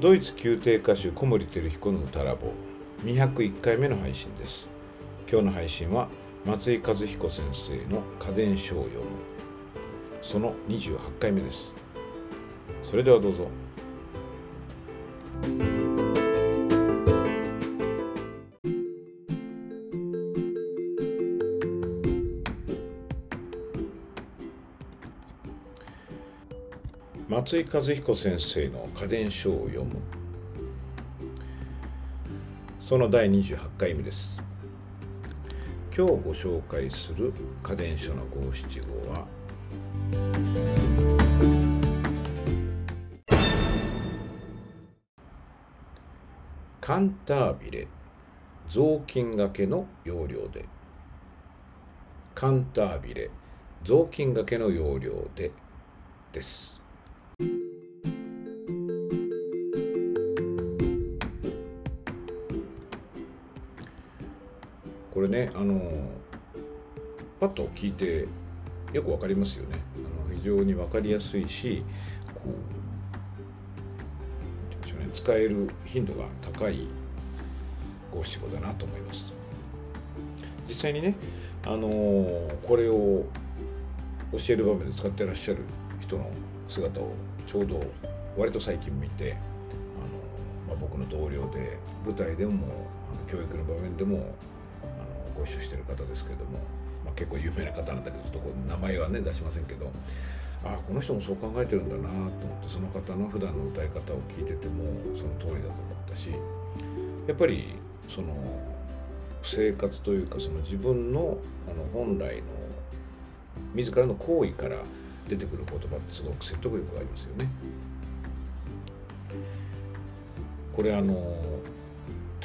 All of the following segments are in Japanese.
ドイツ宮廷歌手小森照彦の歌ラボ201回目の配信です。今日の配信は松井和彦先生の家電書を読むその28回目です。それではどうぞ。松井和彦先生の家電書を読む。その第28回目です。今日ご紹介する家電書の五七五はカンタービレ雑巾がけの要領で。カンタービレ雑巾がけの要領でです。これねあのパッと聞いてよくわかりますよね。あの非常にわかりやすいしこう、使える頻度が高い五七五だなと思います。実際にねあのこれを教える場面で使ってらっしゃる人の姿をちょうど割と最近見てあの、まあ、僕の同僚で舞台でも教育の場面でもご一緒してる方ですけれども、まあ、結構有名な方なんだけどちょっとこう名前はね出しませんけどああこの人もそう考えてるんだなと思ってその方の普段の歌い方を聞いててもその通りだと思ったしやっぱりその生活というかその自分のあの本来の自らの行為から出てくる言葉ってすごく説得力がありますよね。これあの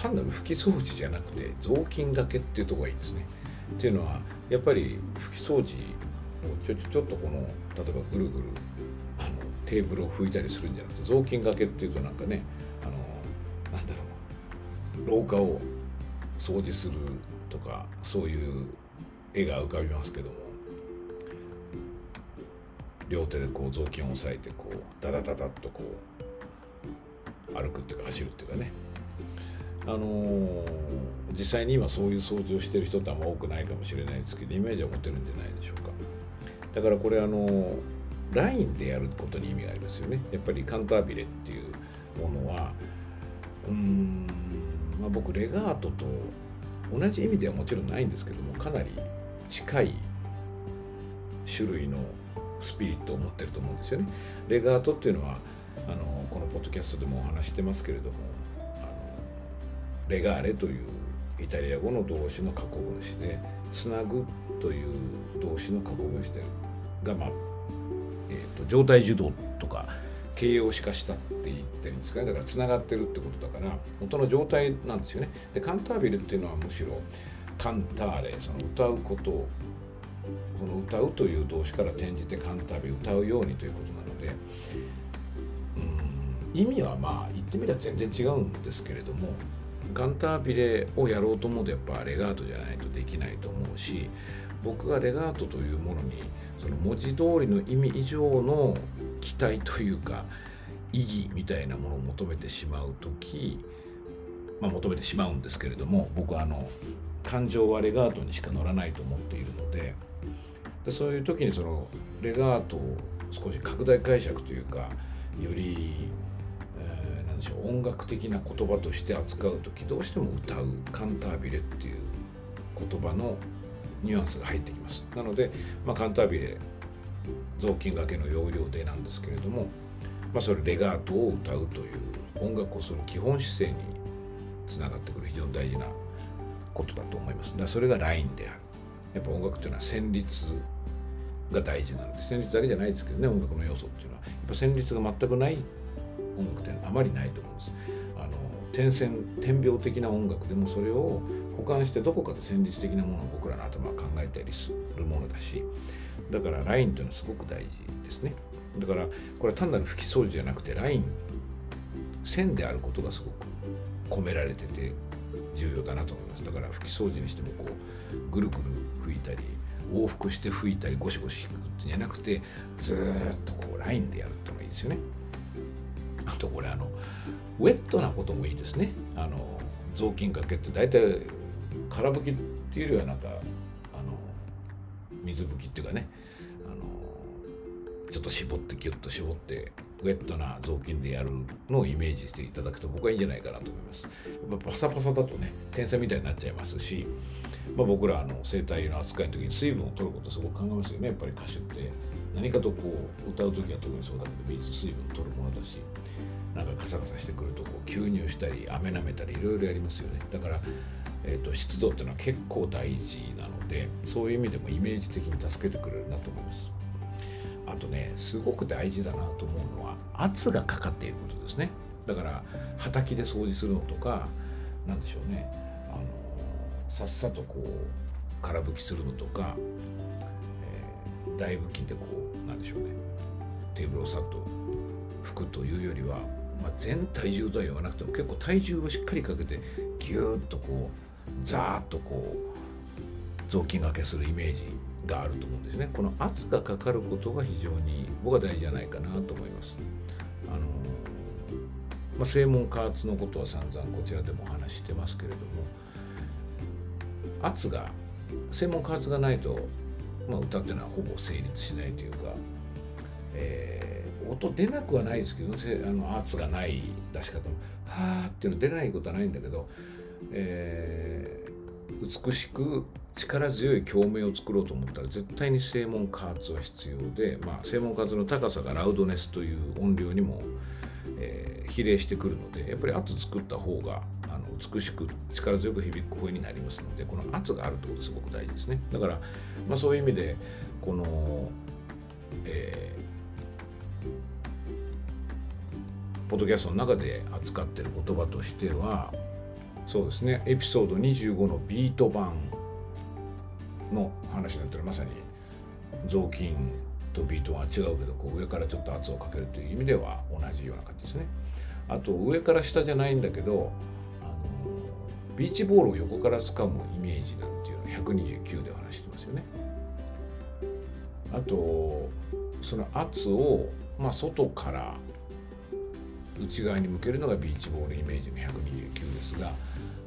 単なる拭き掃除じゃなくて雑巾がけっていうとこがいいですね。っていうのはやっぱり拭き掃除をちょちょっとこの例えばぐるぐるあのテーブルを拭いたりするんじゃなくて雑巾がけっていうとなんかねあのなんだろう廊下を掃除するとかそういう絵が浮かびますけども両手でこう雑巾を押さえてこうダダダダッとこう歩くっていうか走るっていうかねあのー、実際に今そういう掃除をしてる人ってあんま多くないかもしれないですけどイメージは持てるんじゃないでしょうかだからこれあのー、ラインでやることに意味がありますよねやっぱりカンタービレっていうものはうーん、まあ、僕レガートと同じ意味ではもちろんないんですけどもかなり近い種類のスピリットを持ってると思うんですよね。レガートっていうのはあのこのポッドキャストでもお話してますけれどもレガーレというイタリア語の動詞の過去分詞でつなぐという動詞の過去分詞でが、まあえーと、状態受動とか形容詞化したって言ってるんですかねだからつながってるってことだから元の状態なんですよね。でカンタービルっていうのはむしろカンターレその歌うことをその歌うという動詞から転じてカンタービ歌うようにということなのでうん意味はまあ言ってみれば全然違うんですけれどもカンタービレをやろうと思うとやっぱレガートじゃないとできないと思うし僕がレガートというものにその文字通りの意味以上の期待というか意義みたいなものを求めてしまう時まあ求めてしまうんですけれども僕はあの感情はレガートにしか乗らないと思っているのででそういう時にそのレガートを少し拡大解釈というかより、しょう音楽的な言葉として扱う時どうしても歌うカンタービレっていう言葉のニュアンスが入ってきますなので、まあ、カンタービレ雑巾がけの要領でなんですけれども、まあ、それレガートを歌うという音楽をする基本姿勢につながってくる非常に大事なことだと思います。だからそれがラインである。やっぱ音楽というのは旋律が大事なので旋律だけじゃないですけどね音楽の要素っていうのはやっぱ旋律が全くない音楽ってあまりないと思うんです。あの点線点描的な音楽でもそれを補完してどこかで旋律的なものを僕らの頭は考えたりするものだしだからラインというのはすごく大事ですね。だからこれは単なる拭き掃除じゃなくてライン線であることがすごく込められてて重要だなと思いますだから拭き掃除にしてもこうぐるぐる拭いたり往復して拭いたりゴシゴシ拭くってじゃなくてずっとこうラインでやるってのがいいですよねあとこれあのウェットなこともいいですね。あの雑巾がけって大体空拭きっていうよりはなんかあの水拭きっていうかね。あのちょっと絞ってギュッと絞ってウェットな雑巾でやるのをイメージしていただくと僕はいいんじゃないかなと思います。やっぱパサパサだとね天才みたいになっちゃいますし、まあ、僕らあの声帯の扱いの時に水分を取ることすごく考えますよね。やっぱり歌手って。何かとこう歌う時は特にそうだけど水水分取るものだしなんかカサカサしてくるとこう吸入したり飴舐めたりいろいろやりますよね。だから、えーと、湿度っていうのは結構大事なのでそういう意味でもイメージ的に助けてくれるなと思います。あとねすごく大事だなと思うのは圧がかかっていることですね。だから畑で掃除するのとか何でしょうね。あのさっさとこう空拭きするのとか、大拭きでこうなんでしょうね。テーブルをさっと拭くというよりはまあ、全体重とは言わなくても結構体重をしっかりかけてギューッとこうザーッとこう雑巾がけするイメージがあると思うんですね。この圧がかかることが非常に僕は大事じゃないかなと思います。あのまあ、正門加圧のことは散々こちらでもお話してますけれども圧が正門加圧がないと、まあ、歌っていうのはほぼ成立しないというか、えー音出なくはないですけどあの圧がない出し方はあっていうの出ないことはないんだけど、えー、美しく力強い共鳴を作ろうと思ったら絶対に正門加圧は必要で、まあ、正門加圧の高さがラウドネスという音量にも、比例してくるのでやっぱり圧作った方があの美しく力強く響く声になりますのでこの圧があるってことすごく大事ですね。だから、まあ、そういう意味でこの、えーポッドキャストの中で扱ってる言葉としてはそうですねエピソード25のビート版の話になってるまさに雑巾とビートは違うけどこう上からちょっと圧をかけるという意味では同じような感じですね。あと上から下じゃないんだけどあのビーチボールを横から掴むイメージなんていうの129でお話してますよね。あとその圧を、まあ、外から内側に向けるのがビーチボールイメージの129ですが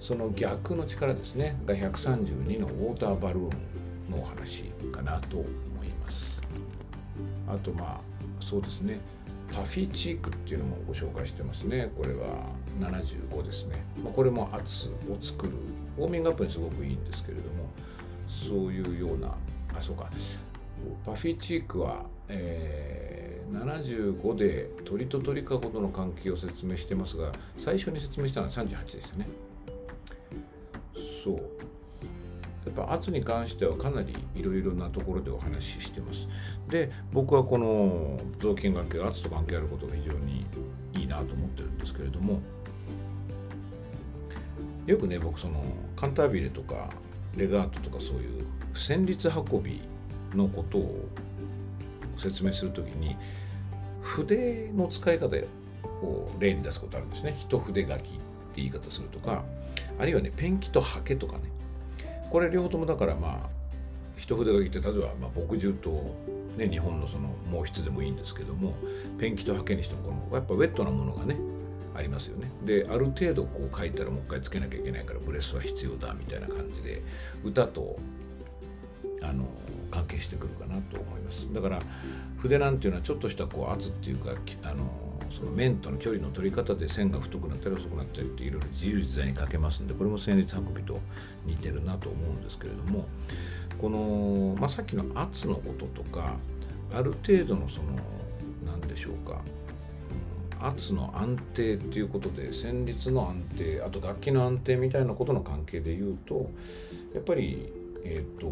その逆の力ですねが132のウォーターバルーンのお話かなとあとまあそうですね。パフィチークっていうのもご紹介してますね。これは75ですね、まあ、これも圧を作るウォーミングアップにすごくいいんですけれどもそういうようなあそうか。パフィチークは、えー、75で鳥と鳥かごとの関係を説明してますが最初に説明したのは38でしたね。そう。ぱ圧に関してはかなりいろいろなところでお話ししてます。で僕はこの雑巾がけが圧と関係あることが非常にいいなと思ってるんですけれどもよくね僕そのカンタービレとかレガートとかそういう旋律運びのことを説明するときに筆の使い方を例に出すことあるんですね。一筆書きって言い方するとかあるいはねペンキとハケとかね。これ両方ともだからまあ一筆書きって例えばまあ墨汁と、ね、日本のその毛筆でもいいんですけどもペンキとハケにしてもこのやっぱウェットなものがねありますよね。である程度こう書いたらもう一回つけなきゃいけないからブレスは必要だみたいな感じで歌とあの関係してくるかなと思います。だから筆なんていうのはちょっとしたこう圧っていうかあのその面との距離の取り方で線が太くなったり細くなったりっていろいろ自由自在に書けますんでこれも旋律運びと似てるなと思うんですけれどもこの、まあ、さっきの圧のこととかある程度のその何でしょうか圧の安定っていうことで旋律の安定あと楽器の安定みたいなことの関係で言うとやっぱりえっ、ー、と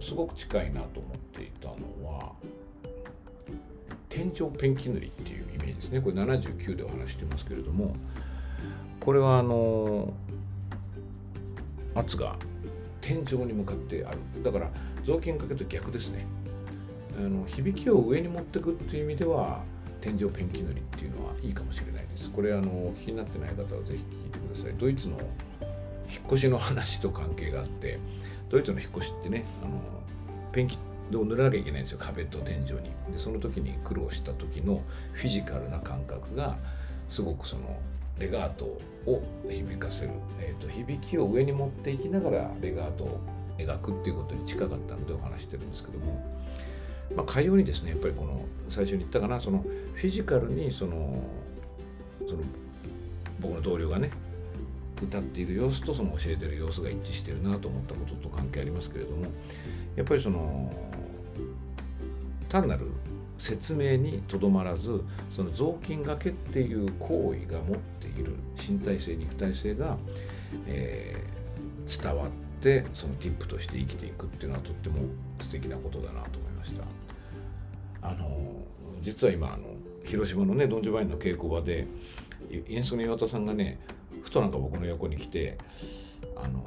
すごく近いなと思っていたのは天井ペンキ塗りっていうイメージですね。これ79でお話してますけれどもこれはあの圧が天井に向かってある。だから雑巾かけと逆ですね。あの響きを上に持ってくっていう意味では天井ペンキ塗りっていうのはいいかもしれないです。これあの気になってない方はぜひ聞いてください。ドイツの引っ越しの話と関係があってドイツの引っ越しってねあのペンキを塗らなきゃいけないんですよ壁と天井に。でその時に苦労した時のフィジカルな感覚がすごくそのレガートを響かせる、えーと、響きを上に持っていきながらレガートを描くっていうことに近かったのでお話してるんですけども、まあ、海洋にですねやっぱりこの最初に言ったかなそのフィジカルにそのその僕の同僚がね歌っている様子とその教えてる様子が一致してるなと思ったことと関係ありますけれどもやっぱりその単なる説明にとどまらずその雑巾がけっていう行為が持っている身体性肉体性が、えー、伝わってそのティップとして生きていくっていうのはとっても素敵なことだなと思いました。あの実は今あの広島のねドン・ジョバインの稽古場で演奏の岩田さんがねふとなんか僕の横に来てあの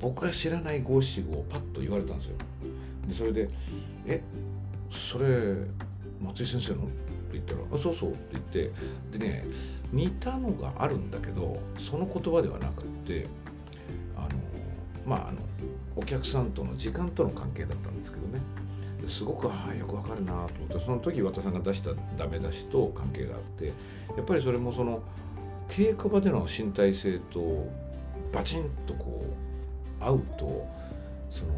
僕が知らない五七五をパッと言われたんですよ。でそれで「えそれ松井先生の?」って言ったら「あそうそう」って言ってでね似たのがあるんだけどその言葉ではなくってあのまああのお客さんとの時間との関係だったんですけどねすごくああよくわかるなと思ってその時和田さんが出したダメ出しと関係があってやっぱりそれもその稽古場での身体性とバチンとこう合うとその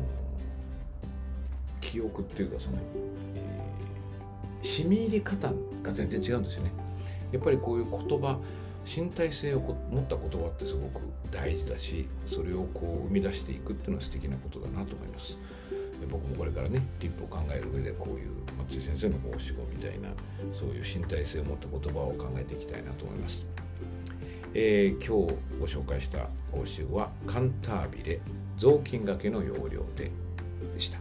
記憶っていうかその、えー、染み入り方が全然違うんですよね。やっぱりこういう言葉身体性を持った言葉ってすごく大事だしそれをこう生み出していくっていうのは素敵なことだなと思います。僕もこれからねリップを考える上でこういう松井先生の申し子みたいなそういう身体性を持った言葉を考えていきたいなと思います。えー、今日ご紹介した報酬はカンタービレ雑巾がけの要領ででした。